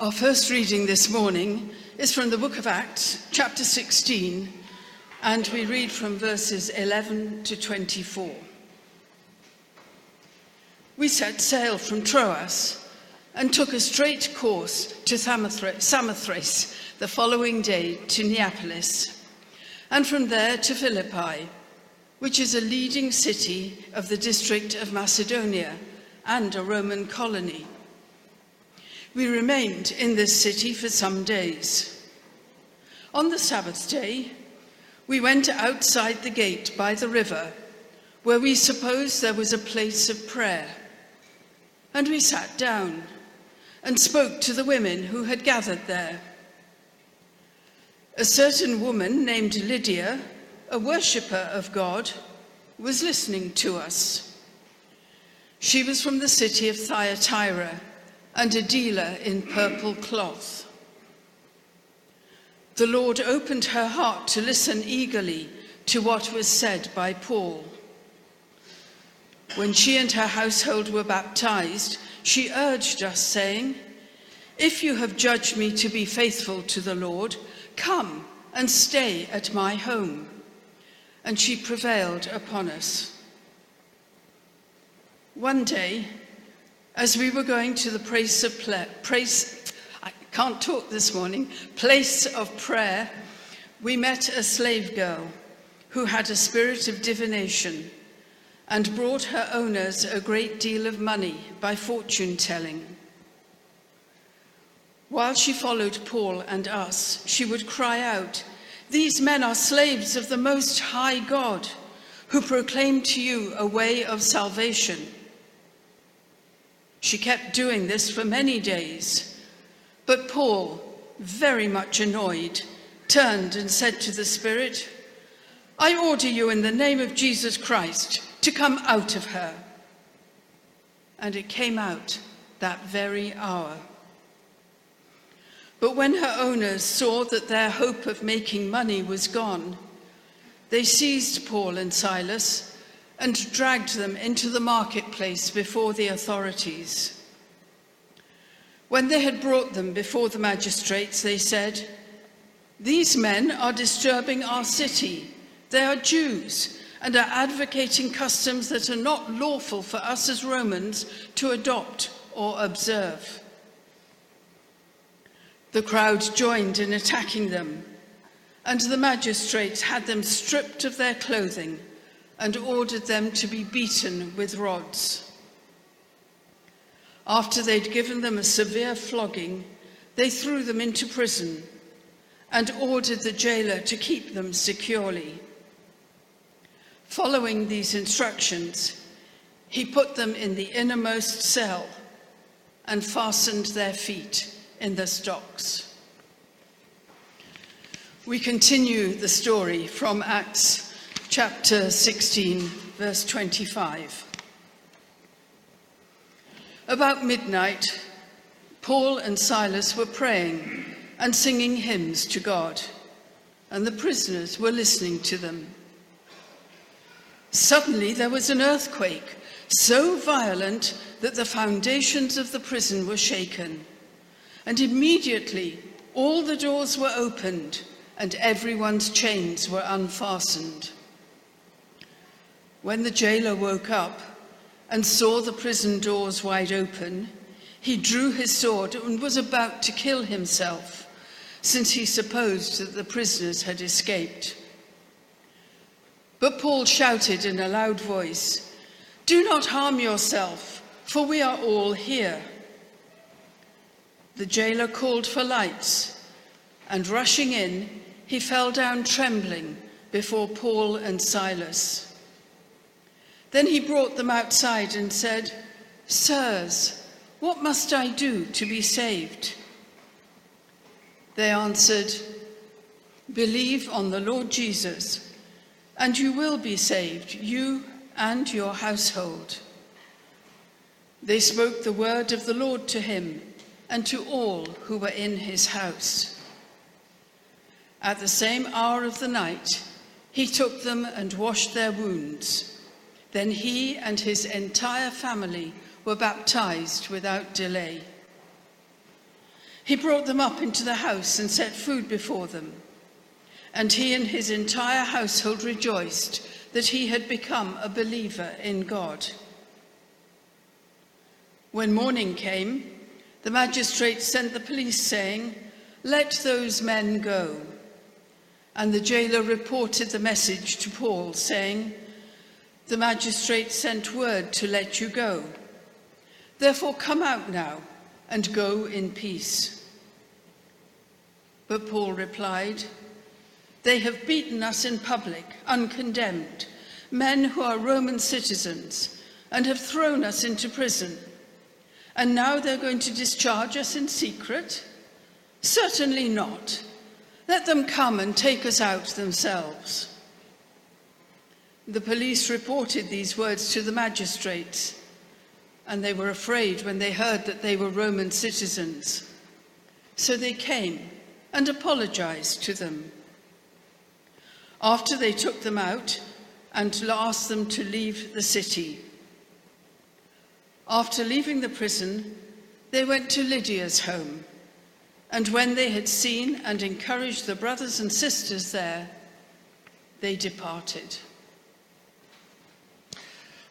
Our first reading this morning is from the book of Acts, chapter 16, and we read from verses 11 to 24. We set sail from Troas and took a straight course to Samothrace the following day to Neapolis, and from there to Philippi, which is a leading city of the district of Macedonia and a Roman colony. We remained in this city for some days. On the Sabbath day, we went outside the gate by the river, where we supposed there was a place of prayer. And we sat down and spoke to the women who had gathered there. A certain woman named Lydia, a worshipper of God, was listening to us. She was from the city of Thyatira and a dealer in purple cloth. The Lord opened her heart to listen eagerly to what was said by Paul. When she and her household were baptized, she urged us, saying, If you have judged me to be faithful to the Lord, come and stay at my home. And she prevailed upon us. One day, as we were going to the place of praise, I can't talk this morning, place of prayer, we met a slave girl who had a spirit of divination and brought her owners a great deal of money by fortune telling. While she followed Paul and us, she would cry out, These men are slaves of the Most High God, who proclaim to you a way of salvation. She kept doing this for many days, but Paul, very much annoyed, turned and said to the Spirit, I order you in the name of Jesus Christ to come out of her. And it came out that very hour. But when her owners saw that their hope of making money was gone, they seized Paul and Silas and dragged them into the marketplace before the authorities. When they had brought them before the magistrates, they said, These men are disturbing our city. They are Jews and are advocating customs that are not lawful for us as Romans to adopt or observe. The crowd joined in attacking them, and the magistrates had them stripped of their clothing and ordered them to be beaten with rods. After they'd given them a severe flogging, they threw them into prison and ordered the jailer to keep them securely. Following these instructions, he put them in the innermost cell and fastened their feet in the stocks. We continue the story from Acts chapter 16, verse 25. About midnight, Paul and Silas were praying and singing hymns to God, and the prisoners were listening to them. Suddenly there was an earthquake, so violent that the foundations of the prison were shaken. And immediately all the doors were opened and everyone's chains were unfastened. When the jailer woke up and saw the prison doors wide open, he drew his sword and was about to kill himself, since he supposed that the prisoners had escaped. But Paul shouted in a loud voice, Do not harm yourself, for we are all here. The jailer called for lights, and rushing in, he fell down trembling before Paul and Silas. Then he brought them outside and said, Sirs, what must I do to be saved? They answered, Believe on the Lord Jesus and you will be saved, you and your household. They spoke the word of the Lord to him and to all who were in his house. At the same hour of the night, he took them and washed their wounds. Then he and his entire family were baptized without delay. He brought them up into the house and set food before them. And he and his entire household rejoiced that he had become a believer in God. When morning came, the magistrate sent the police, saying, Let those men go. And the jailer reported the message to Paul, saying, The magistrate sent word to let you go. Therefore, come out now and go in peace. But Paul replied, They have beaten us in public, uncondemned, men who are Roman citizens, and have thrown us into prison. And now they're going to discharge us in secret? Certainly not. Let them come and take us out themselves. The police reported these words to the magistrates, and they were afraid when they heard that they were Roman citizens. So they came and apologized to them. After they took them out and asked them to leave the city. After leaving the prison, they went to Lydia's home. And when they had seen and encouraged the brothers and sisters there, they departed.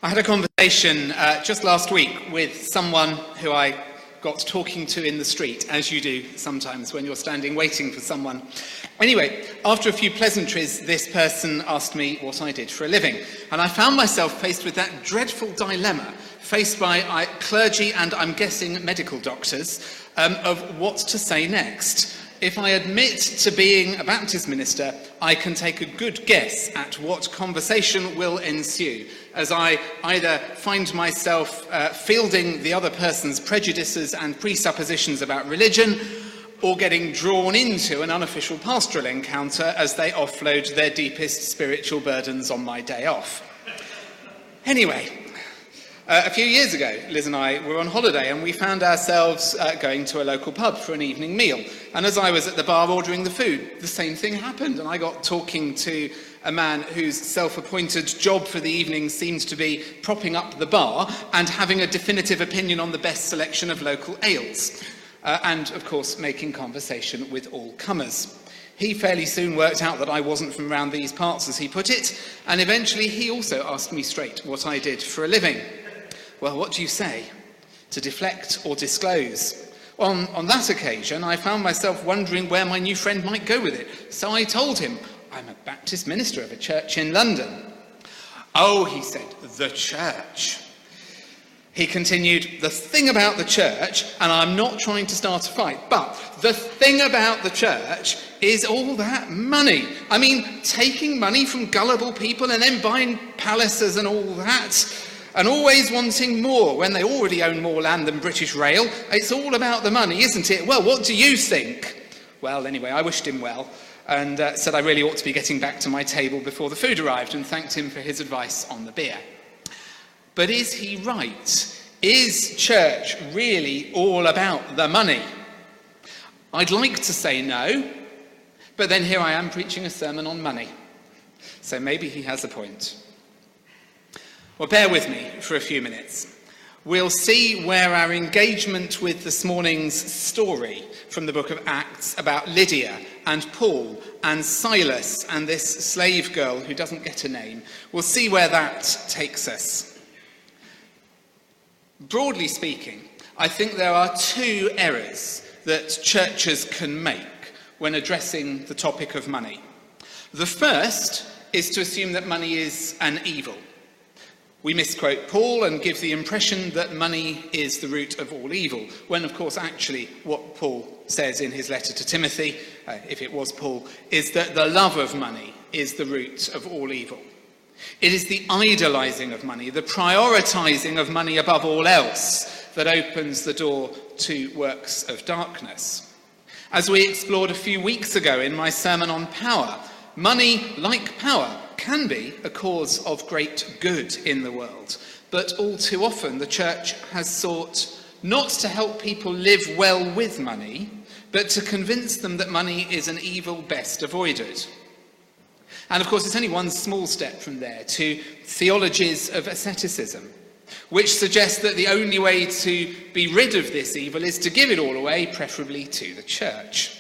I had a conversation uh, just last week with someone who I got talking to in the street, as you do sometimes when you're standing waiting for someone. Anyway, after a few pleasantries, this person asked me what I did for a living. And I found myself faced with that dreadful dilemma faced by uh, clergy and I'm guessing medical doctors um, of what to say next. If I admit to being a Baptist minister, I can take a good guess at what conversation will ensue as I either find myself uh, fielding the other person's prejudices and presuppositions about religion or getting drawn into an unofficial pastoral encounter as they offload their deepest spiritual burdens on my day off. Anyway, uh, a few years ago, Liz and I were on holiday and we found ourselves uh, going to a local pub for an evening meal. And as I was at the bar ordering the food, the same thing happened. And I got talking to a man whose self appointed job for the evening seemed to be propping up the bar and having a definitive opinion on the best selection of local ales. Uh, and, of course, making conversation with all comers. He fairly soon worked out that I wasn't from round these parts, as he put it, and eventually he also asked me straight what I did for a living. Well, what do you say? To deflect or disclose? On, on that occasion, I found myself wondering where my new friend might go with it. So I told him, I'm a Baptist minister of a church in London. Oh, he said, the church. He continued, the thing about the church, and I'm not trying to start a fight, but the thing about the church is all that money. I mean, taking money from gullible people and then buying palaces and all that and always wanting more when they already own more land than British Rail. It's all about the money, isn't it? Well, what do you think? Well, anyway, I wished him well and uh, said I really ought to be getting back to my table before the food arrived and thanked him for his advice on the beer. But is he right? Is church really all about the money? I'd like to say no, but then here I am preaching a sermon on money. So maybe he has a point. Well, bear with me for a few minutes. We'll see where our engagement with this morning's story from the book of Acts about Lydia and Paul and Silas and this slave girl who doesn't get a name, we'll see where that takes us. Broadly speaking, I think there are two errors that churches can make when addressing the topic of money. The first is to assume that money is an evil. We misquote Paul and give the impression that money is the root of all evil, when of course actually what Paul says in his letter to Timothy, uh, if it was Paul, is that the love of money is the root of all evil. It is the idolizing of money, the prioritizing of money above all else, that opens the door to works of darkness. As we explored a few weeks ago in my sermon on power, money, like power, can be a cause of great good in the world, but all too often the church has sought not to help people live well with money, but to convince them that money is an evil best avoided. And of course, it's only one small step from there to theologies of asceticism. which suggests that the only way to be rid of this evil is to give it all away, preferably to the church.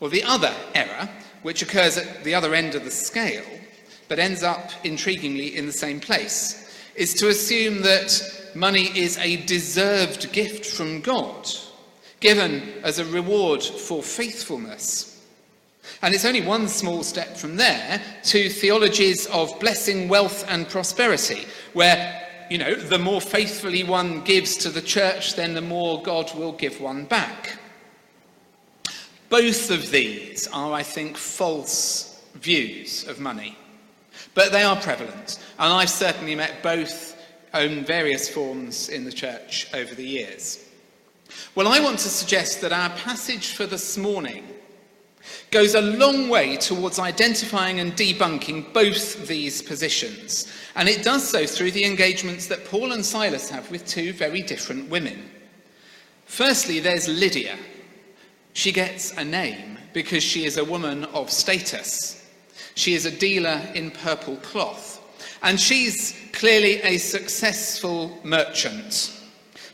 Or the other error, which occurs at the other end of the scale, but ends up intriguingly in the same place, is to assume that money is a deserved gift from God, given as a reward for faithfulness. And it's only one small step from there to theologies of blessing, wealth, and prosperity, where you know, the more faithfully one gives to the church, then the more God will give one back. Both of these are, I think, false views of money, but they are prevalent, and I've certainly met both in various forms in the church over the years. Well, I want to suggest that our passage for this morning goes a long way towards identifying and debunking both these positions. And it does so through the engagements that Paul and Silas have with two very different women. Firstly, there's Lydia. She gets a name because she is a woman of status. She is a dealer in purple cloth. And she's clearly a successful merchant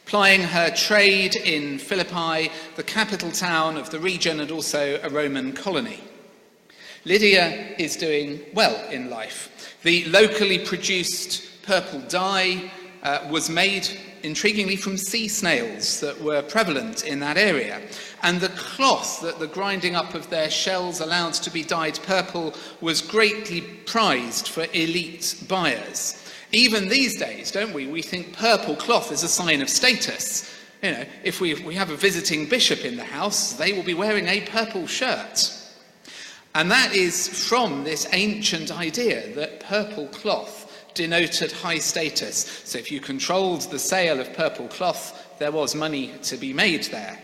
plying her trade in Philippi, the capital town of the region and also a Roman colony. Lydia is doing well in life. The locally produced purple dye uh, was made, intriguingly, from sea snails that were prevalent in that area. And the cloth that the grinding up of their shells allowed to be dyed purple was greatly prized for elite buyers. Even these days, don't we? We think purple cloth is a sign of status. You know, if we, if we have a visiting bishop in the house, they will be wearing a purple shirt. And that is from this ancient idea that purple cloth denoted high status. So if you controlled the sale of purple cloth, there was money to be made there.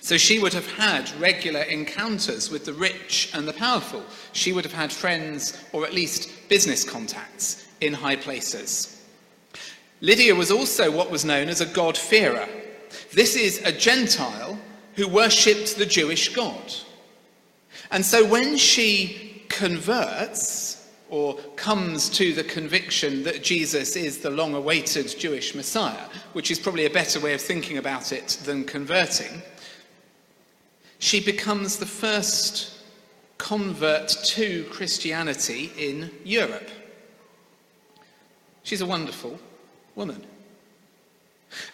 So she would have had regular encounters with the rich and the powerful. She would have had friends or at least business contacts in high places. Lydia was also what was known as a God-fearer. This is a Gentile who worshipped the Jewish God. And so when she converts, or comes to the conviction that Jesus is the long awaited Jewish Messiah, which is probably a better way of thinking about it than converting, she becomes the first convert to Christianity in Europe. She's a wonderful woman.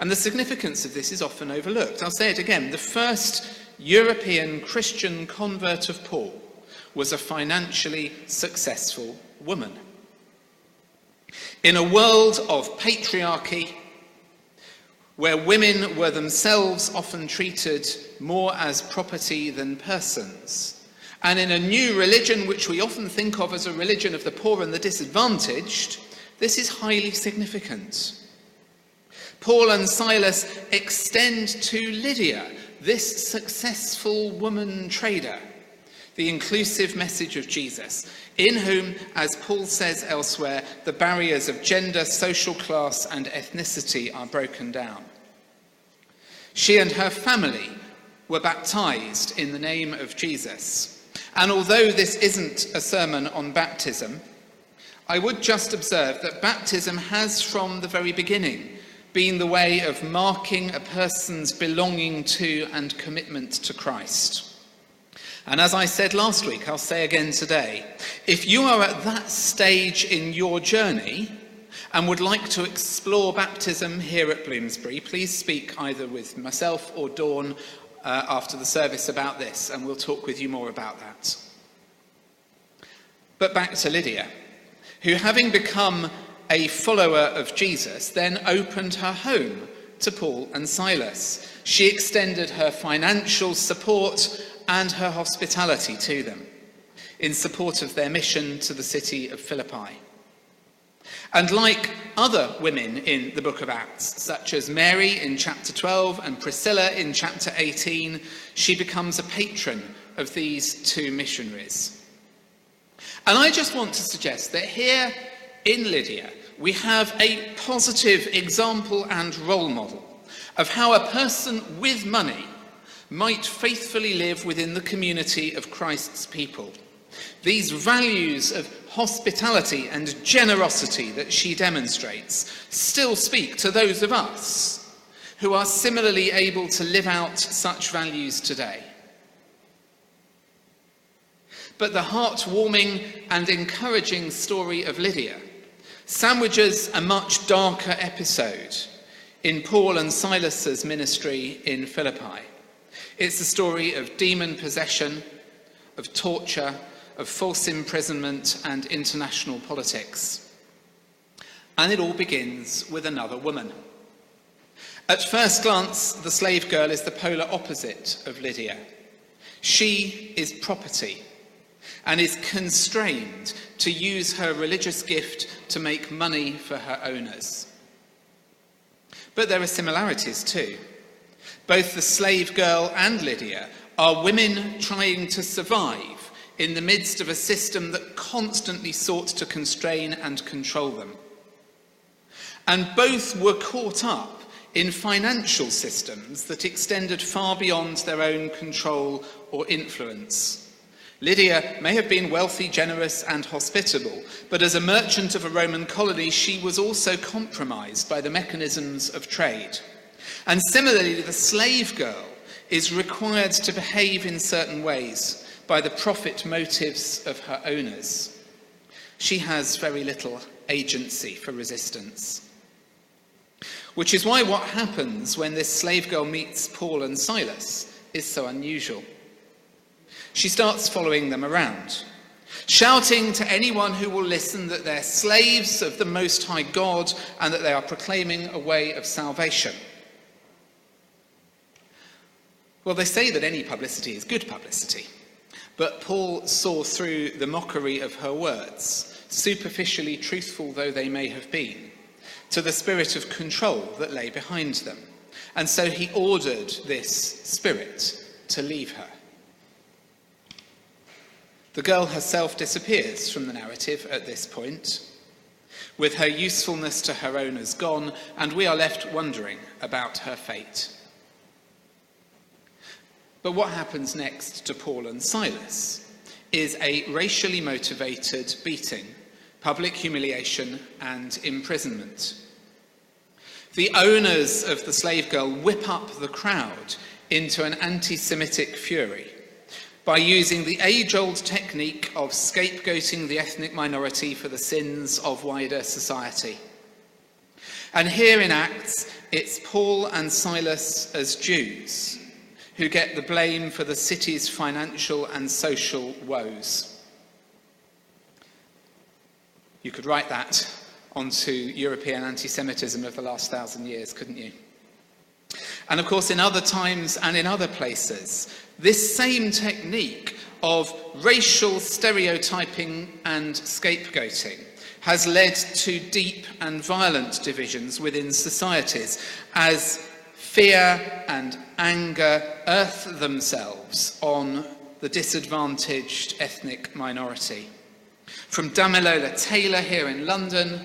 And the significance of this is often overlooked. I'll say it again. The first European Christian convert of Paul was a financially successful woman. In a world of patriarchy, where women were themselves often treated more as property than persons, and in a new religion which we often think of as a religion of the poor and the disadvantaged, this is highly significant. Paul and Silas extend to Lydia, this successful woman trader, the inclusive message of Jesus, in whom, as Paul says elsewhere, the barriers of gender, social class, and ethnicity are broken down. She and her family were baptized in the name of Jesus. And although this isn't a sermon on baptism, I would just observe that baptism has, from the very beginning, been the way of marking a person's belonging to and commitment to Christ. And as I said last week, I'll say again today if you are at that stage in your journey and would like to explore baptism here at Bloomsbury, please speak either with myself or Dawn uh, after the service about this, and we'll talk with you more about that. But back to Lydia who, having become a follower of Jesus, then opened her home to Paul and Silas. She extended her financial support and her hospitality to them in support of their mission to the city of Philippi. And like other women in the book of Acts, such as Mary in chapter 12 and Priscilla in chapter 18, she becomes a patron of these two missionaries. And I just want to suggest that here in Lydia, we have a positive example and role model of how a person with money might faithfully live within the community of Christ's people. These values of hospitality and generosity that she demonstrates still speak to those of us who are similarly able to live out such values today. But the heartwarming and encouraging story of Lydia sandwiches a much darker episode in Paul and Silas's ministry in Philippi. It's the story of demon possession, of torture, of false imprisonment, and international politics. And it all begins with another woman. At first glance, the slave girl is the polar opposite of Lydia. She is property and is constrained to use her religious gift to make money for her owners. But there are similarities too. Both the slave girl and Lydia are women trying to survive in the midst of a system that constantly sought to constrain and control them. And both were caught up in financial systems that extended far beyond their own control or influence. Lydia may have been wealthy, generous, and hospitable, but as a merchant of a Roman colony, she was also compromised by the mechanisms of trade. And similarly, the slave girl is required to behave in certain ways by the profit motives of her owners. She has very little agency for resistance. Which is why what happens when this slave girl meets Paul and Silas is so unusual. She starts following them around, shouting to anyone who will listen that they're slaves of the Most High God and that they are proclaiming a way of salvation. Well, they say that any publicity is good publicity, but Paul saw through the mockery of her words, superficially truthful though they may have been, to the spirit of control that lay behind them. And so he ordered this spirit to leave her. The girl herself disappears from the narrative at this point, with her usefulness to her owners gone, and we are left wondering about her fate. But what happens next to Paul and Silas is a racially motivated beating, public humiliation, and imprisonment. The owners of the slave girl whip up the crowd into an anti Semitic fury by using the age old technique of scapegoating the ethnic minority for the sins of wider society. And here in Acts, it's Paul and Silas as Jews who get the blame for the city's financial and social woes. You could write that onto European anti Semitism of the last thousand years, couldn't you? And of course, in other times and in other places, this same technique of racial stereotyping and scapegoating has led to deep and violent divisions within societies as fear and anger earth themselves on the disadvantaged ethnic minority. From Damilola Taylor here in London,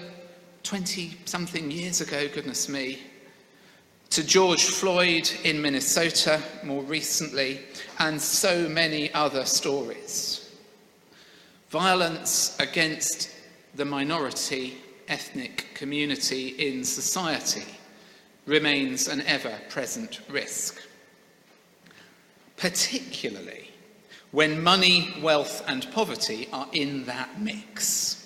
20 something years ago, goodness me, to George Floyd in Minnesota more recently, and so many other stories. Violence against the minority ethnic community in society remains an ever present risk, particularly when money, wealth, and poverty are in that mix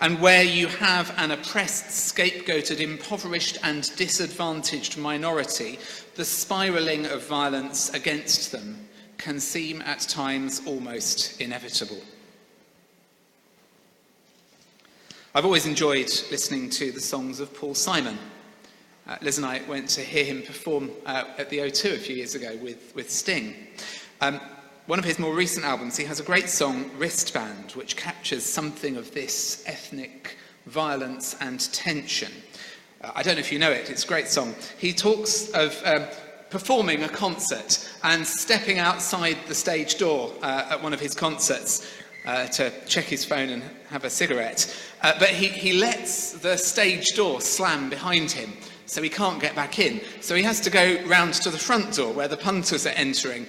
and where you have an oppressed, scapegoated, impoverished, and disadvantaged minority, the spiralling of violence against them can seem at times almost inevitable. I've always enjoyed listening to the songs of Paul Simon. Uh, Liz and I went to hear him perform uh, at the O2 a few years ago with, with Sting. Um, one of his more recent albums, he has a great song, Wristband, which captures something of this ethnic violence and tension. Uh, I don't know if you know it, it's a great song. He talks of um, performing a concert and stepping outside the stage door uh, at one of his concerts uh, to check his phone and have a cigarette. Uh, but he, he lets the stage door slam behind him, so he can't get back in. So he has to go round to the front door where the punters are entering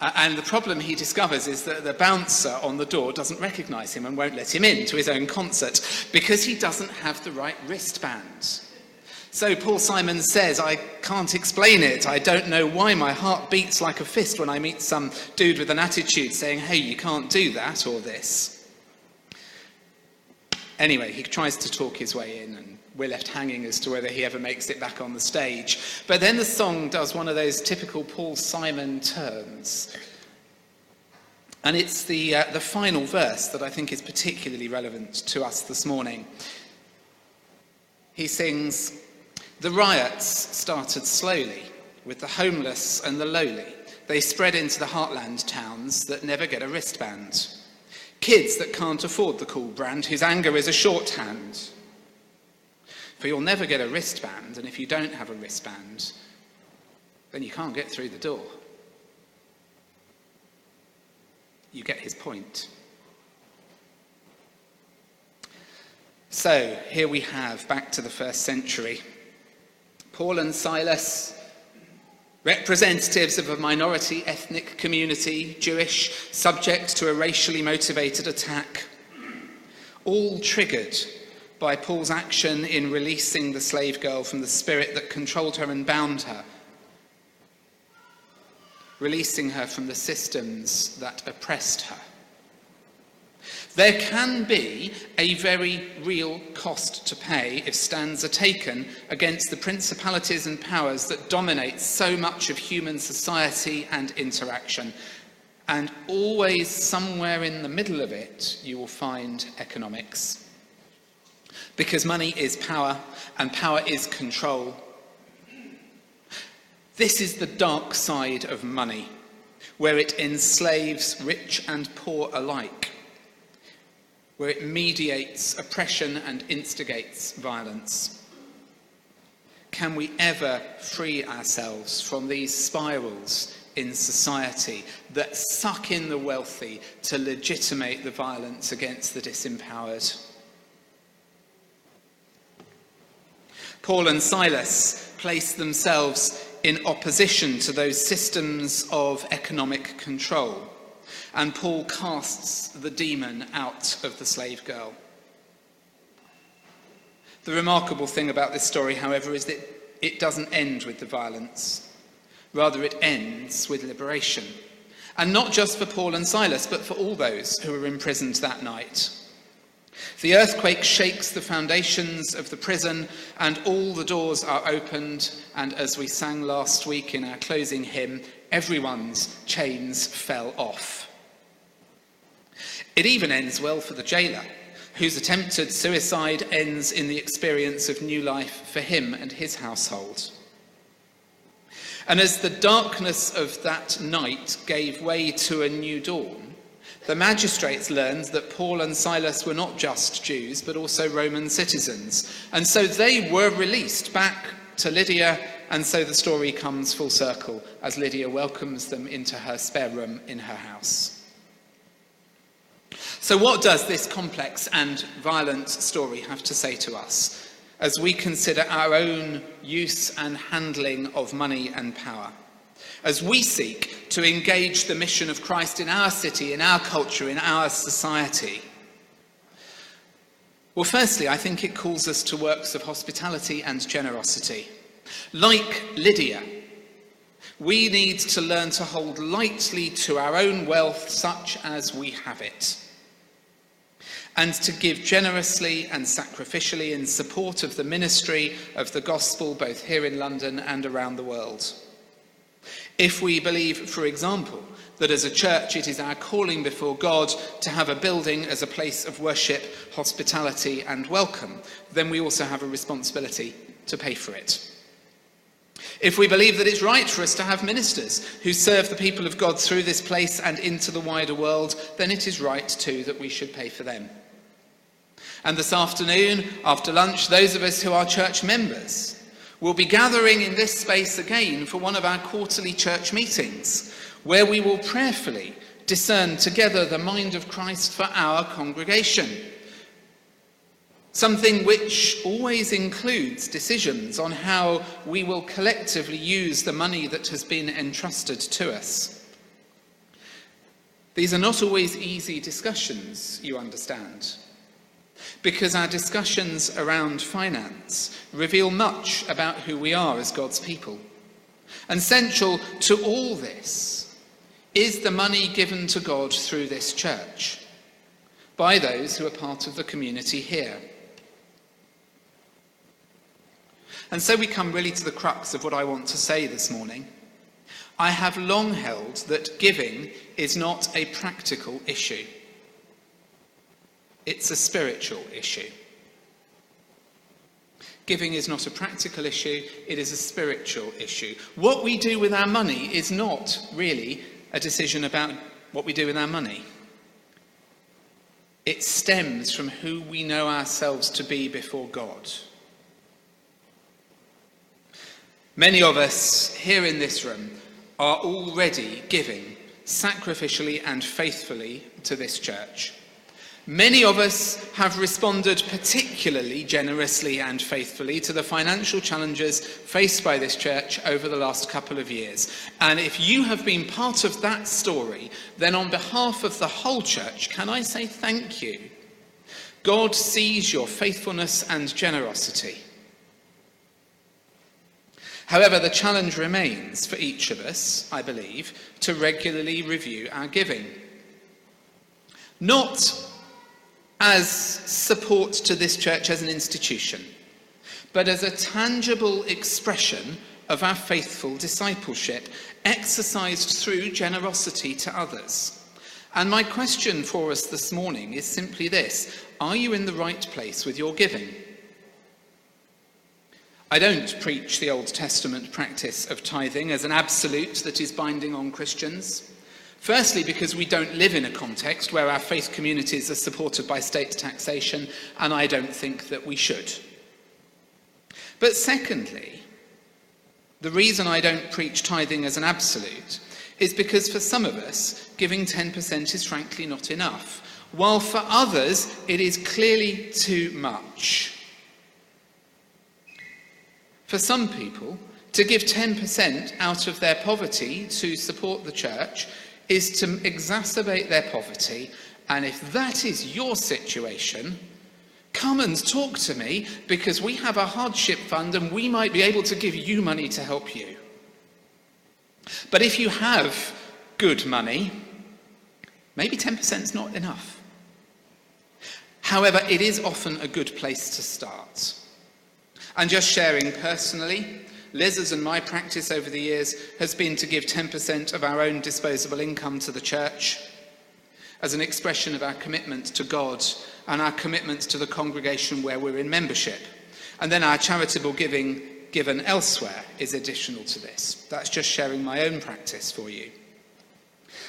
Uh, and the problem he discovers is that the bouncer on the door doesn't recognize him and won't let him in to his own concert because he doesn't have the right wristband. So Paul Simon says, I can't explain it. I don't know why my heart beats like a fist when I meet some dude with an attitude saying, hey, you can't do that or this. Anyway, he tries to talk his way in and we're left hanging as to whether he ever makes it back on the stage. But then the song does one of those typical Paul Simon turns. And it's the, uh, the final verse that I think is particularly relevant to us this morning. He sings, The riots started slowly with the homeless and the lowly. They spread into the heartland towns that never get a wristband. Kids that can't afford the cool brand, whose anger is a shorthand. For you'll never get a wristband, and if you don't have a wristband, then you can't get through the door. You get his point. So here we have, back to the first century, Paul and Silas, representatives of a minority ethnic community, Jewish, subject to a racially motivated attack, all triggered by Paul's action in releasing the slave girl from the spirit that controlled her and bound her, releasing her from the systems that oppressed her. There can be a very real cost to pay if stands are taken against the principalities and powers that dominate so much of human society and interaction. And always somewhere in the middle of it, you will find economics. Because money is power and power is control. This is the dark side of money, where it enslaves rich and poor alike, where it mediates oppression and instigates violence. Can we ever free ourselves from these spirals in society that suck in the wealthy to legitimate the violence against the disempowered? Paul and Silas place themselves in opposition to those systems of economic control, and Paul casts the demon out of the slave girl. The remarkable thing about this story, however, is that it doesn't end with the violence. Rather, it ends with liberation. And not just for Paul and Silas, but for all those who were imprisoned that night. The earthquake shakes the foundations of the prison, and all the doors are opened. And as we sang last week in our closing hymn, everyone's chains fell off. It even ends well for the jailer, whose attempted suicide ends in the experience of new life for him and his household. And as the darkness of that night gave way to a new dawn, the magistrates learned that Paul and Silas were not just Jews, but also Roman citizens. And so they were released back to Lydia, and so the story comes full circle as Lydia welcomes them into her spare room in her house. So, what does this complex and violent story have to say to us as we consider our own use and handling of money and power? As we seek to engage the mission of Christ in our city, in our culture, in our society? Well, firstly, I think it calls us to works of hospitality and generosity. Like Lydia, we need to learn to hold lightly to our own wealth, such as we have it, and to give generously and sacrificially in support of the ministry of the gospel, both here in London and around the world. If we believe, for example, that as a church it is our calling before God to have a building as a place of worship, hospitality, and welcome, then we also have a responsibility to pay for it. If we believe that it's right for us to have ministers who serve the people of God through this place and into the wider world, then it is right too that we should pay for them. And this afternoon, after lunch, those of us who are church members, We'll be gathering in this space again for one of our quarterly church meetings, where we will prayerfully discern together the mind of Christ for our congregation. Something which always includes decisions on how we will collectively use the money that has been entrusted to us. These are not always easy discussions, you understand, because our discussions around finance reveal much about who we are as God's people. And central to all this is the money given to God through this church by those who are part of the community here. And so we come really to the crux of what I want to say this morning. I have long held that giving is not a practical issue, it's a spiritual issue. Giving is not a practical issue, it is a spiritual issue. What we do with our money is not really a decision about what we do with our money. It stems from who we know ourselves to be before God. Many of us here in this room are already giving sacrificially and faithfully to this church. Many of us have responded particularly generously and faithfully to the financial challenges faced by this church over the last couple of years. And if you have been part of that story, then on behalf of the whole church, can I say thank you? God sees your faithfulness and generosity. However, the challenge remains for each of us, I believe, to regularly review our giving. Not as support to this church as an institution, but as a tangible expression of our faithful discipleship, exercised through generosity to others. And my question for us this morning is simply this Are you in the right place with your giving? I don't preach the Old Testament practice of tithing as an absolute that is binding on Christians. Firstly, because we don't live in a context where our faith communities are supported by state taxation, and I don't think that we should. But secondly, the reason I don't preach tithing as an absolute is because for some of us, giving 10% is frankly not enough, while for others, it is clearly too much. For some people, to give 10% out of their poverty to support the church is to exacerbate their poverty. And if that is your situation, come and talk to me because we have a hardship fund and we might be able to give you money to help you. But if you have good money, maybe 10% is not enough. However, it is often a good place to start. And just sharing personally, Liz's and my practice over the years has been to give 10% of our own disposable income to the church as an expression of our commitment to God and our commitment to the congregation where we're in membership. And then our charitable giving given elsewhere is additional to this. That's just sharing my own practice for you.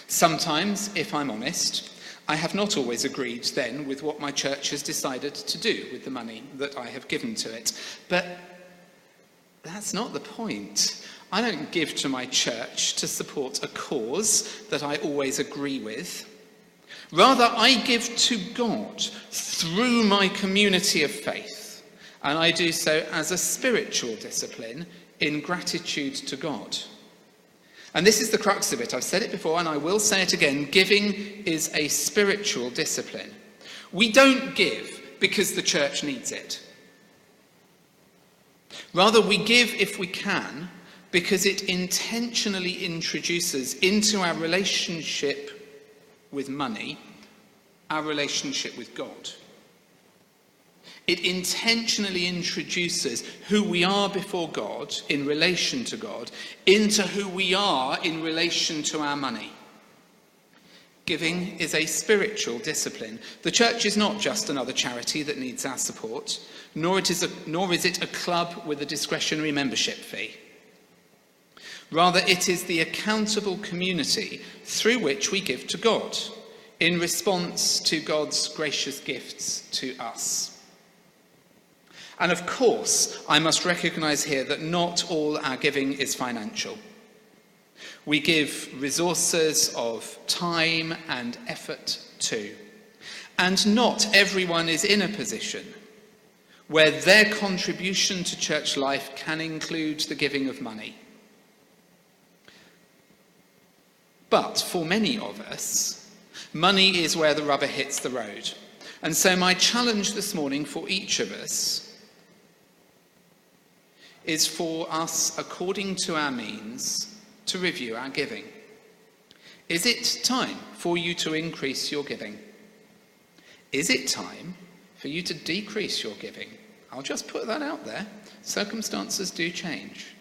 Sometimes, if I'm honest, I have not always agreed then with what my church has decided to do with the money that I have given to it. But that's not the point. I don't give to my church to support a cause that I always agree with. Rather, I give to God through my community of faith, and I do so as a spiritual discipline in gratitude to God. And this is the crux of it. I've said it before and I will say it again. Giving is a spiritual discipline. We don't give because the church needs it. Rather, we give if we can because it intentionally introduces into our relationship with money our relationship with God. It intentionally introduces who we are before God in relation to God into who we are in relation to our money. Giving is a spiritual discipline. The church is not just another charity that needs our support, nor, it is a, nor is it a club with a discretionary membership fee. Rather, it is the accountable community through which we give to God in response to God's gracious gifts to us. And of course, I must recognize here that not all our giving is financial. We give resources of time and effort too. And not everyone is in a position where their contribution to church life can include the giving of money. But for many of us, Money is where the rubber hits the road. And so, my challenge this morning for each of us is for us, according to our means, to review our giving. Is it time for you to increase your giving? Is it time for you to decrease your giving? I'll just put that out there. Circumstances do change.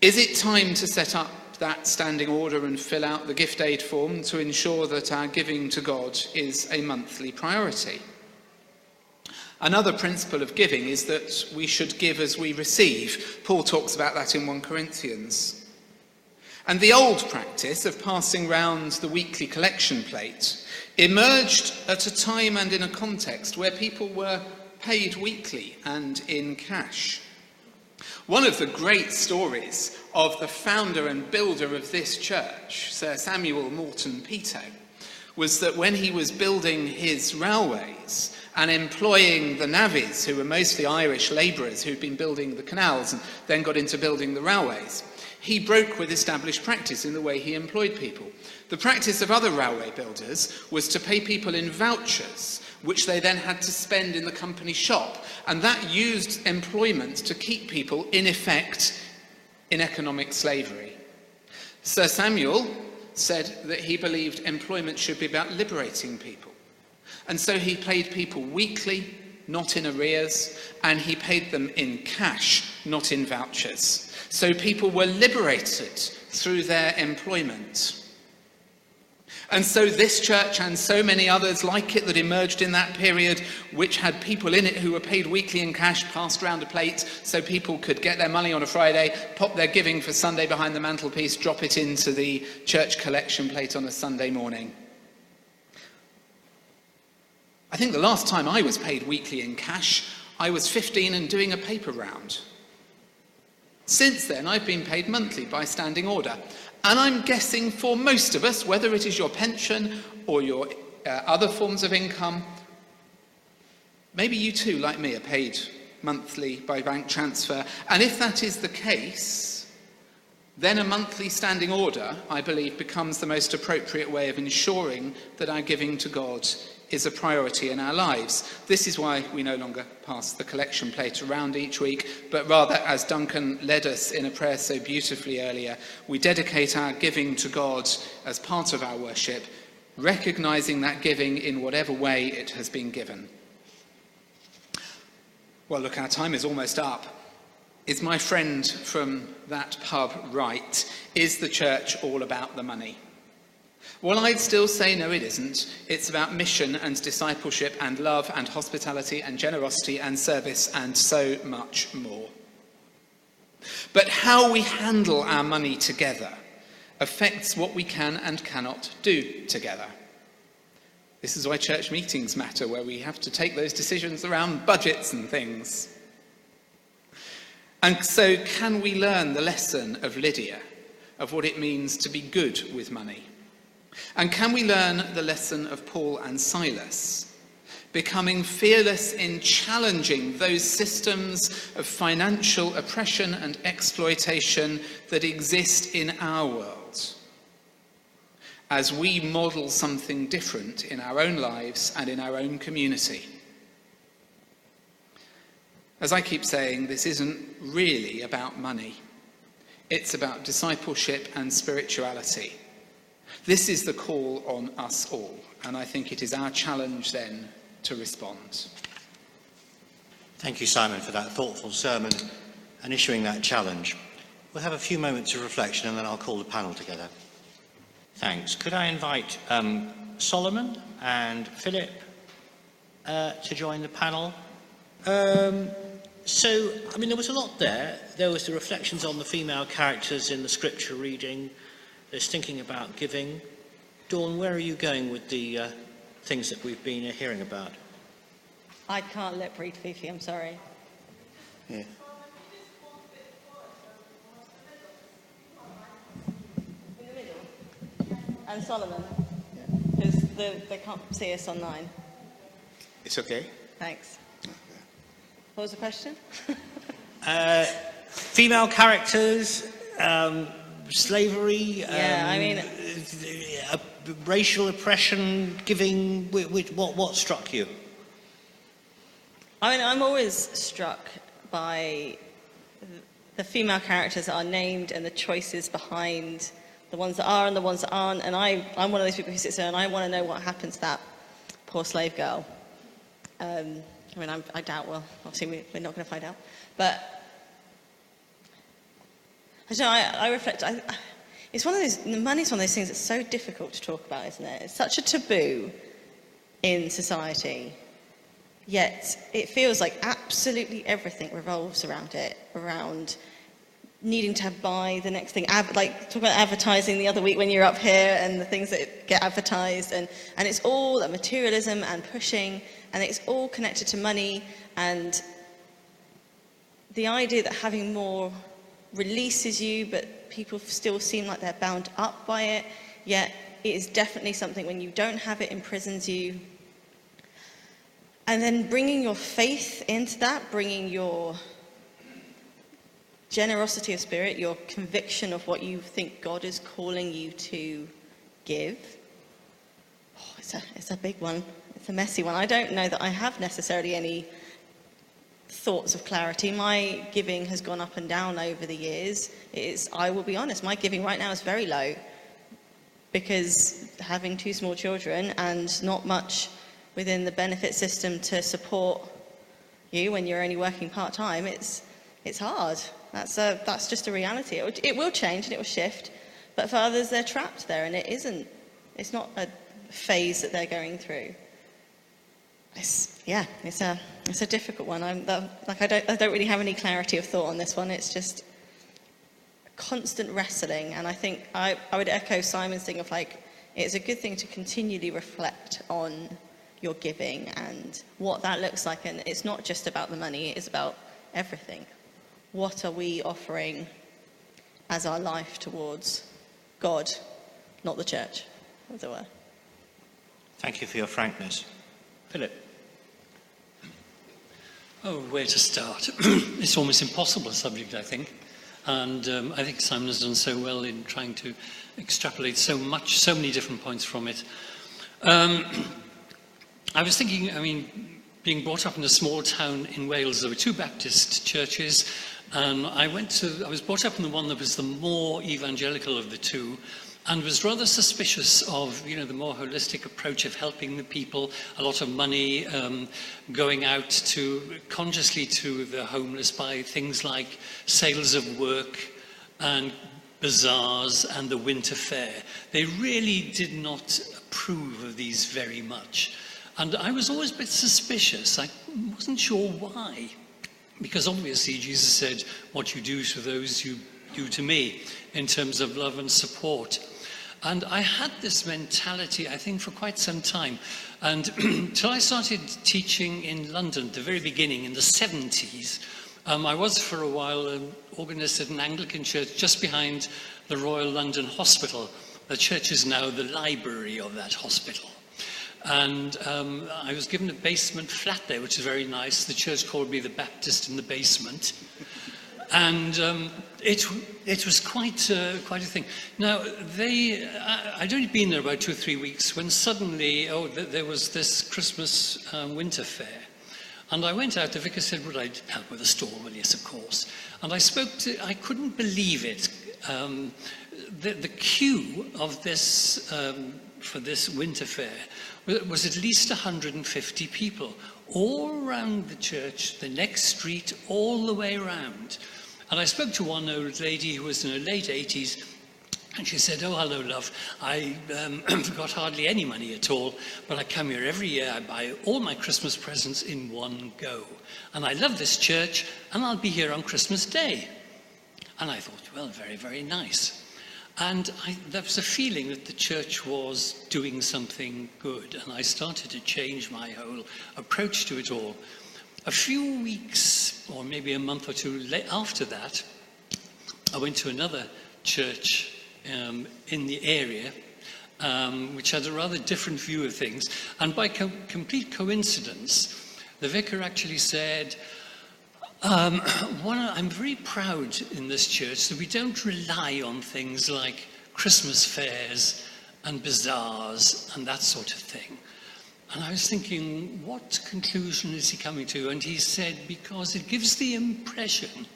Is it time to set up that standing order and fill out the gift aid form to ensure that our giving to God is a monthly priority? Another principle of giving is that we should give as we receive. Paul talks about that in 1 Corinthians. And the old practice of passing round the weekly collection plate emerged at a time and in a context where people were paid weekly and in cash. One of the great stories of the founder and builder of this church, Sir Samuel Morton Peto, was that when he was building his railways and employing the navvies, who were mostly Irish labourers who'd been building the canals and then got into building the railways, he broke with established practice in the way he employed people. The practice of other railway builders was to pay people in vouchers, which they then had to spend in the company shop. And that used employment to keep people, in effect, in economic slavery. Sir Samuel said that he believed employment should be about liberating people. And so he paid people weekly, not in arrears, and he paid them in cash, not in vouchers. So people were liberated through their employment. And so, this church and so many others like it that emerged in that period, which had people in it who were paid weekly in cash, passed around a plate so people could get their money on a Friday, pop their giving for Sunday behind the mantelpiece, drop it into the church collection plate on a Sunday morning. I think the last time I was paid weekly in cash, I was 15 and doing a paper round. Since then, I've been paid monthly by standing order. And I'm guessing for most of us, whether it is your pension or your uh, other forms of income, maybe you too, like me, are paid monthly by bank transfer. And if that is the case, then a monthly standing order, I believe, becomes the most appropriate way of ensuring that our giving to God is a priority in our lives. This is why we no longer pass the collection plate around each week, but rather, as Duncan led us in a prayer so beautifully earlier, we dedicate our giving to God as part of our worship, recognizing that giving in whatever way it has been given. Well, look, our time is almost up. Is my friend from that pub right? Is the church all about the money? Well, I'd still say no, it isn't. It's about mission and discipleship and love and hospitality and generosity and service and so much more. But how we handle our money together affects what we can and cannot do together. This is why church meetings matter, where we have to take those decisions around budgets and things. And so, can we learn the lesson of Lydia of what it means to be good with money? And can we learn the lesson of Paul and Silas? Becoming fearless in challenging those systems of financial oppression and exploitation that exist in our world as we model something different in our own lives and in our own community. As I keep saying, this isn't really about money. It's about discipleship and spirituality. This is the call on us all, and I think it is our challenge then to respond. Thank you, Simon, for that thoughtful sermon and issuing that challenge. We'll have a few moments of reflection and then I'll call the panel together. Thanks. Could I invite um, Solomon and Philip uh, to join the panel? Um, so, I mean, there was a lot there. There was the reflections on the female characters in the scripture reading, there's thinking about giving. Dawn, where are you going with the uh, things that we've been uh, hearing about? I can't lip read Fifi, I'm sorry. Yeah. In the middle. And Solomon. Because the, they can't see us online. It's okay. Thanks. What was the question? Uh, female characters, um, slavery? Yeah, I mean- uh, racial oppression, giving. whi- whi- What, what struck you? I mean, I'm always struck by the female characters that are named and the choices behind the ones that are and the ones that aren't. And I, I'm one of those people who sits there and I want to know what happened to that poor slave girl. Um, I mean, I'm, I doubt, well, obviously we're not going to find out. But I don't know, I, I reflect, I, it's one of those, money's one of those things that's so difficult to talk about, isn't it? It's such a taboo in society. Yet it feels like absolutely everything revolves around it, around needing to buy the next thing. Ad, like talk about advertising the other week when you're up here and the things that get advertised, and, and it's all that materialism and pushing, and it's all connected to money and the idea that having more releases you, but people still seem like they're bound up by it. Yet it is definitely something when you don't have it imprisons you. And then bringing your faith into that, bringing your generosity of spirit, your conviction of what you think God is calling you to give. Oh, it's, a, it's a big one. It's a messy one. I don't know that I have necessarily any thoughts of clarity. My giving has gone up and down over the years. It is, I will be honest, my giving right now is very low because having two small children and not much within the benefit system to support you when you're only working part time, it's, it's hard. That's, a, that's just a reality. It will, it will change and it will shift, but for others, they're trapped there and it isn't. It's not a phase that they're going through. It's, yeah, it's a, it's a difficult one. I'm, that, like, I don't, I don't really have any clarity of thought on this one. It's just constant wrestling. And I think I, I would echo Simon's thing of like, it's a good thing to continually reflect on your giving and what that looks like. And it's not just about the money, it is about everything. What are we offering as our life towards God, not the church, as it were? Thank you for your frankness. Philip. Oh, where to start? it's almost impossible subject, I think. And um, I think Simon has done so well in trying to extrapolate so much, so many different points from it. Um, I was thinking, I mean, being brought up in a small town in Wales, there were two Baptist churches, and I went to, I was brought up in the one that was the more evangelical of the two, and was rather suspicious of you know the more holistic approach of helping the people a lot of money um, going out to consciously to the homeless by things like sales of work and bazaars and the winter fair. They really did not approve of these very much. And i was always a bit suspicious. I wasn't sure why. Because obviously jesus said what you do to those you do to me in terms of love and support and I had this mentality, I think, for quite some time. And until I started teaching in London at the very beginning, in the 70s, um, I was for a while an organist at an Anglican church just behind the Royal London Hospital. The church is now the library of that hospital. And um, I was given a basement flat there, which is very nice. The church called me the Baptist in the basement. And um, it, it was quite, uh, quite a thing. Now, they, I, I'd only been there about two or three weeks when suddenly, oh, th- there was this Christmas um, winter fair. And I went out, the vicar said, would I help with the stall? Well, yes, of course. And I spoke to, I couldn't believe it. Um, the, the queue of this, um, for this winter fair was at least 150 people, all around the church, the next street, all the way around. And I spoke to one old lady who was in her late 80s, and she said, Oh, hello, love. I um, got hardly any money at all, but I come here every year. I buy all my Christmas presents in one go. And I love this church, and I'll be here on Christmas Day. And I thought, well, very, very nice. And I, there was a feeling that the church was doing something good, and I started to change my whole approach to it all. A few weeks, or maybe a month or two after that, I went to another church um, in the area, um, which had a rather different view of things. And by co- complete coincidence, the vicar actually said, Um, one, I'm very proud in this church that we don't rely on things like Christmas fairs and bazaars and that sort of thing. And I was thinking, what conclusion is he coming to? And he said, because it gives the impression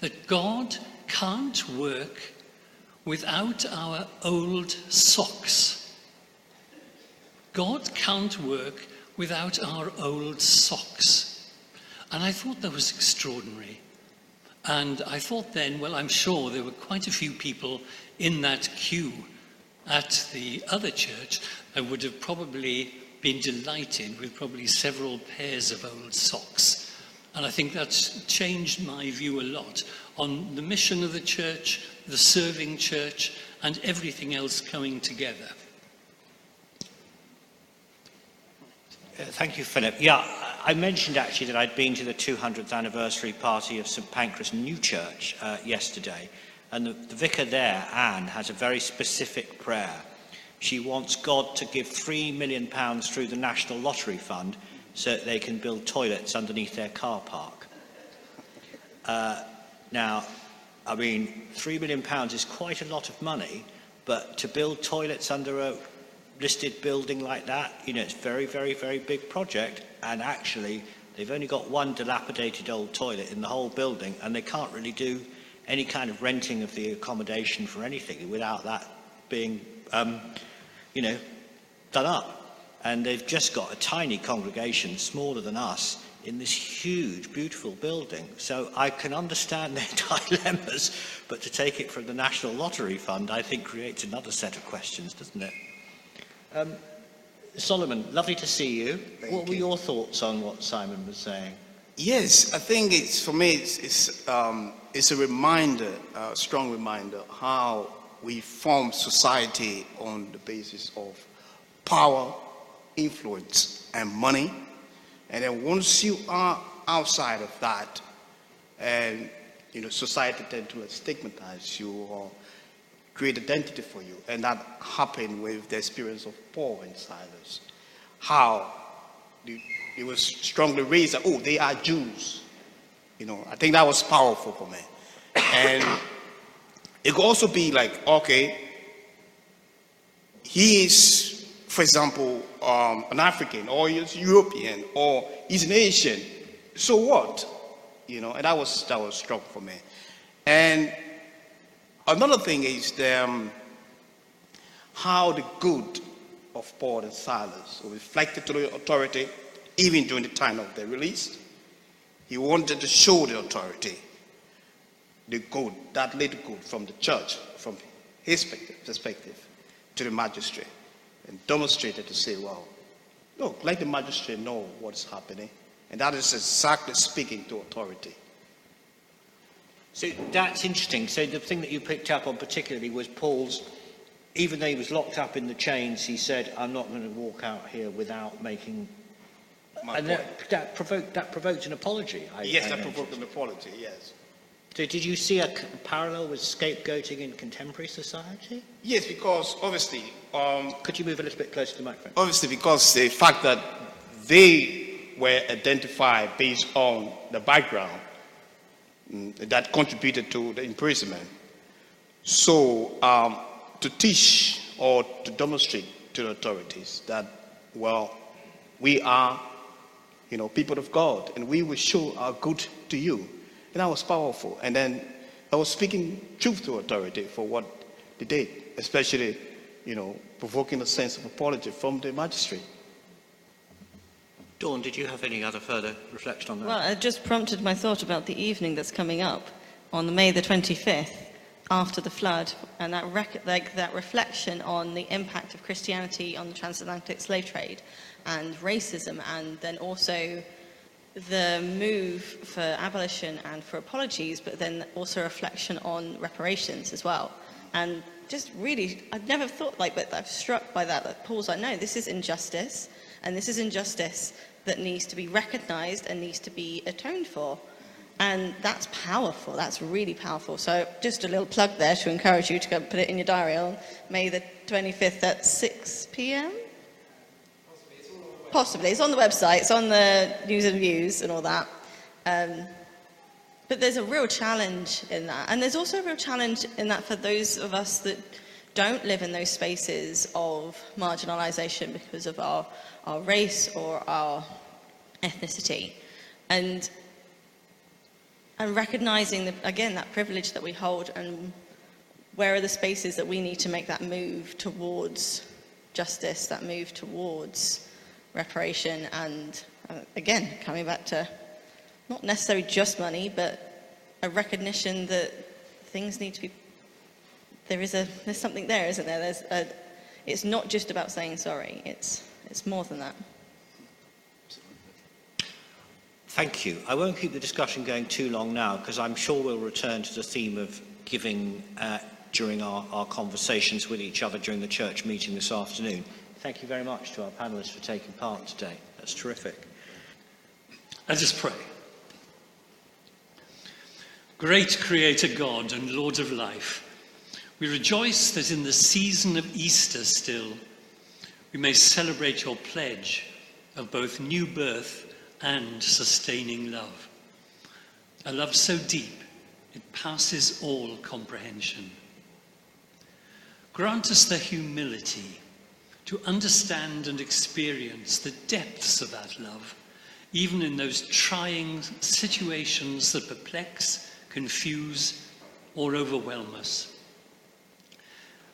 that God can't work without our old socks. God can't work without our old socks. And I thought that was extraordinary. And I thought then, well, I'm sure there were quite a few people in that queue at the other church that would have probably been delighted with probably several pairs of old socks. And I think that's changed my view a lot on the mission of the church, the serving church, and everything else coming together. Uh, Thank you, Philip. Yeah, I mentioned actually that I'd been to the 200th anniversary party of St Pancras New Church uh, yesterday, and the, the vicar there, Anne, has a very specific prayer. She wants God to give three million pounds through the National Lottery Fund so that they can build toilets underneath their car park. Uh, now, I mean, three million pounds is quite a lot of money, but to build toilets under a listed building like that, you know, it's very, very, very big project. And actually, they've only got one dilapidated old toilet in the whole building, and they can't really do any kind of renting of the accommodation for anything without that being, um, you know, done up. And they've just got a tiny congregation, smaller than us, in this huge, beautiful building. So I can understand their dilemmas, but to take it from the National Lottery Fund, I think creates another set of questions, doesn't it? Um, Solomon, lovely to see you. what were your thoughts on what Simon was saying? Yes, I think it's for me. It's it's, um, it's a reminder, a strong reminder, how we form society on the basis of power, influence, and money. And then once you are outside of that, and you know, society tend to stigmatize you or create identity for you, and that happened with the experience of Paul and Silas. How it was strongly raised that, oh, they are Jews. You know, I think that was powerful for me. And it could also be like, okay, he is, for example, um, an African or he's European or he's an Asian. So what? You know, and that was that was strong for me. And another thing is the, um, how the good of Paul and Silas reflected to the authority even during the time of their release. He wanted to show the authority the good, that little good from the church, from his perspective- to the magistrate, and demonstrated to say, well, look, let the magistrate know what is happening. And that is exactly speaking to authority. So that's interesting. So the thing that you picked up on particularly was Paul's, even though he was locked up in the chains, he said, I'm not going to walk out here without making... My and point. that, that, provoked, that provoked an apology. I, yes, I that noticed. provoked an apology, yes. So did you see a parallel with scapegoating in contemporary society? Yes, because obviously, um, Could you move a little bit closer to the microphone? obviously because the fact that they were identified based on the background mm, that contributed to the imprisonment. So um, to teach or to demonstrate to the authorities that, well, we are, you know, people of God, and we will show our good to you. And that was powerful. And then I was speaking truth to authority for what they did, especially, you know, provoking a sense of apology from the magistrate. Dawn, did you have any other further reflection on that? Well, it just prompted my thought about the evening that's coming up on May the 25th after the flood and that, rec- like, that reflection on the impact of Christianity on the transatlantic slave trade and racism and then also the move for abolition and for apologies, but then also reflection on reparations as well. And just really, I'd never thought like, but I'm struck by that. That Paul's like, no, this is injustice, and this is injustice that needs to be recognised and needs to be atoned for. And that's powerful. That's really powerful. So just a little plug there to encourage you to go put it in your diary on May the 25th at 6 p.m. Possibly. It's on the website. It's on the news and views and all that. Um, but there's a real challenge in that. And there's also a real challenge in that for those of us that don't live in those spaces of marginalisation because of our, our race or our ethnicity. And, and recognising, the, again, that privilege that we hold and where are the spaces that we need to make that move towards justice, that move towards reparation, and uh, again, coming back to not necessarily just money, but a recognition that things need to be. There is a there's something there, isn't there? There's a. It's not just about saying sorry. It's it's more than that. Thank you. I won't keep the discussion going too long now because I'm sure we'll return to the theme of giving uh, during our, our conversations with each other during the church meeting this afternoon. Thank you very much to our panellists for taking part today. That's terrific. Let us pray. Great Creator God and Lord of life, we rejoice that in the season of Easter still, we may celebrate your pledge of both new birth and sustaining love. A love so deep it passes all comprehension. Grant us the humility to understand and experience the depths of that love, even in those trying situations that perplex, confuse, or overwhelm us.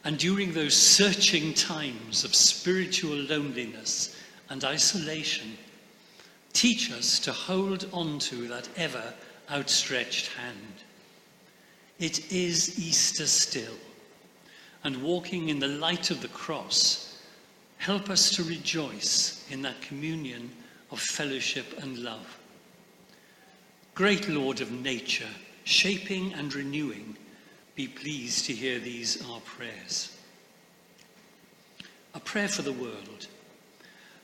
And during those searching times of spiritual loneliness and isolation, teach us to hold on to that ever outstretched hand. It is Easter still and walking in the light of the cross, help us to rejoice in that communion of fellowship and love. Great Lord of nature, shaping and renewing, be pleased to hear these our prayers. A prayer for the world,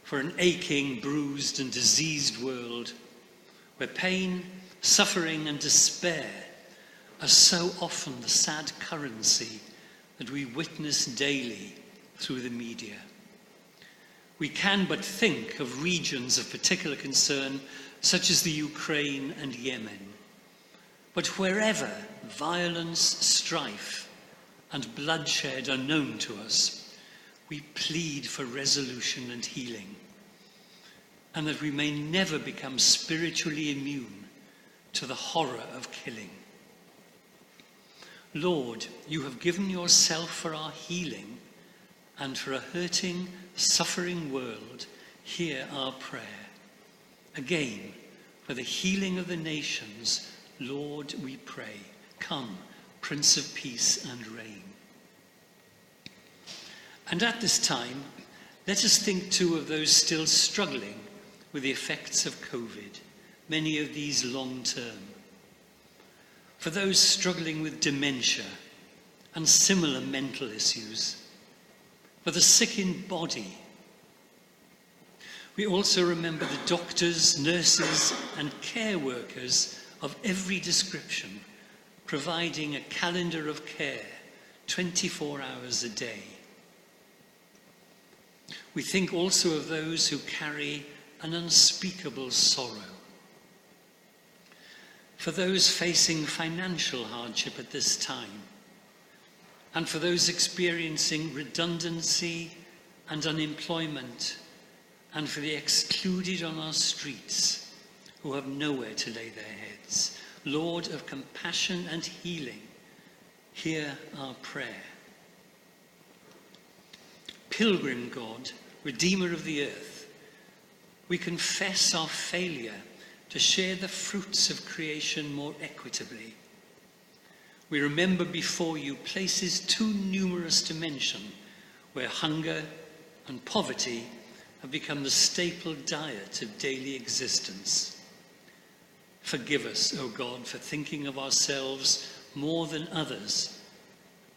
for an aching, bruised, and diseased world where pain, suffering, and despair are so often the sad currency that we witness daily through the media. We can but think of regions of particular concern, such as the Ukraine and Yemen. But wherever violence, strife, and bloodshed are known to us, we plead for resolution and healing, and that we may never become spiritually immune to the horror of killing. Lord, you have given yourself for our healing and for a hurting, suffering world. Hear our prayer. Again, for the healing of the nations, Lord, we pray. Come, Prince of Peace and Reign. And at this time, let us think too of those still struggling with the effects of COVID, many of these long term for those struggling with dementia and similar mental issues, for the sick in body. We also remember the doctors, nurses, and care workers of every description providing a calendar of care 24 hours a day. We think also of those who carry an unspeakable sorrow for those facing financial hardship at this time, and for those experiencing redundancy and unemployment, and for the excluded on our streets who have nowhere to lay their heads. Lord of compassion and healing, hear our prayer. Pilgrim God, Redeemer of the earth, we confess our failure to share the fruits of creation more equitably. We remember before you places too numerous to mention where hunger and poverty have become the staple diet of daily existence. Forgive us, O God, for thinking of ourselves more than others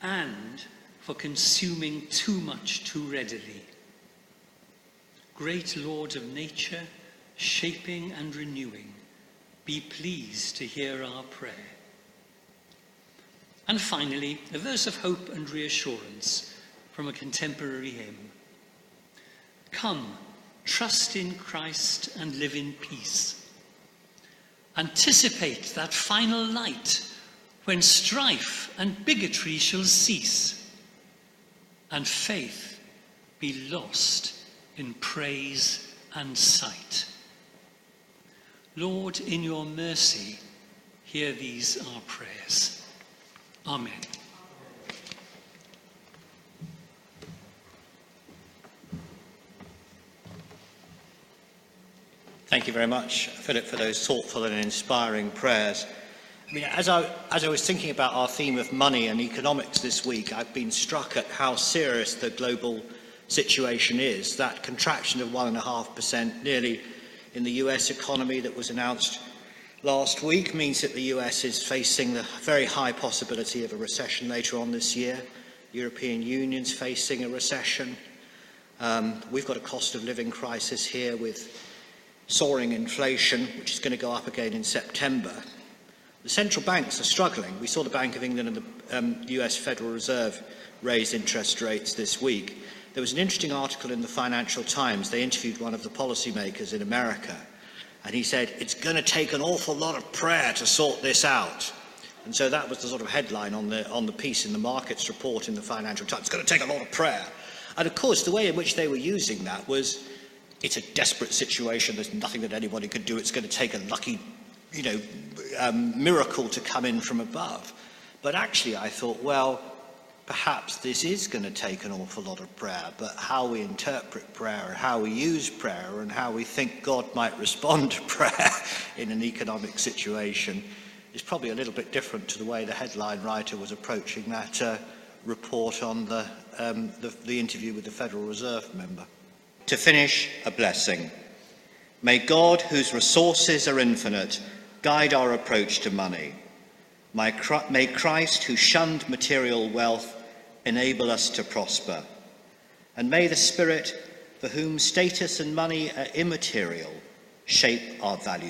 and for consuming too much too readily. Great Lord of nature, shaping and renewing, be pleased to hear our prayer. And finally, a verse of hope and reassurance from a contemporary hymn. Come, trust in Christ and live in peace. Anticipate that final light when strife and bigotry shall cease and faith be lost in praise and sight. Lord, in your mercy, hear these our prayers. Amen. Thank you very much, Philip, for those thoughtful and inspiring prayers. I mean, as I, as I was thinking about our theme of money and economics this week, I've been struck at how serious the global situation is. That contraction of 1.5% nearly in the US economy that was announced last week means that the US is facing the very high possibility of a recession later on this year. European Union's facing a recession. Um, we've got a cost of living crisis here with soaring inflation, which is going to go up again in September. The central banks are struggling. We saw the Bank of England and the um, US Federal Reserve raise interest rates this week. There was an interesting article in the Financial Times. They interviewed one of the policymakers in America, and he said, It's going to take an awful lot of prayer to sort this out. And so that was the sort of headline on the, on the piece in the markets report in the Financial Times. It's going to take a lot of prayer. And of course, the way in which they were using that was it's a desperate situation. There's nothing that anybody could do. It's going to take a lucky, you know, um, miracle to come in from above. But actually, I thought, well, perhaps this is going to take an awful lot of prayer. But how we interpret prayer, and how we use prayer, and how we think God might respond to prayer in an economic situation is probably a little bit different to the way the headline writer was approaching that uh, report on the, um, the, the interview with the Federal Reserve member. To finish, a blessing. May God, whose resources are infinite, guide our approach to money. May Christ, who shunned material wealth, enable us to prosper. And may the Spirit, for whom status and money are immaterial, shape our values.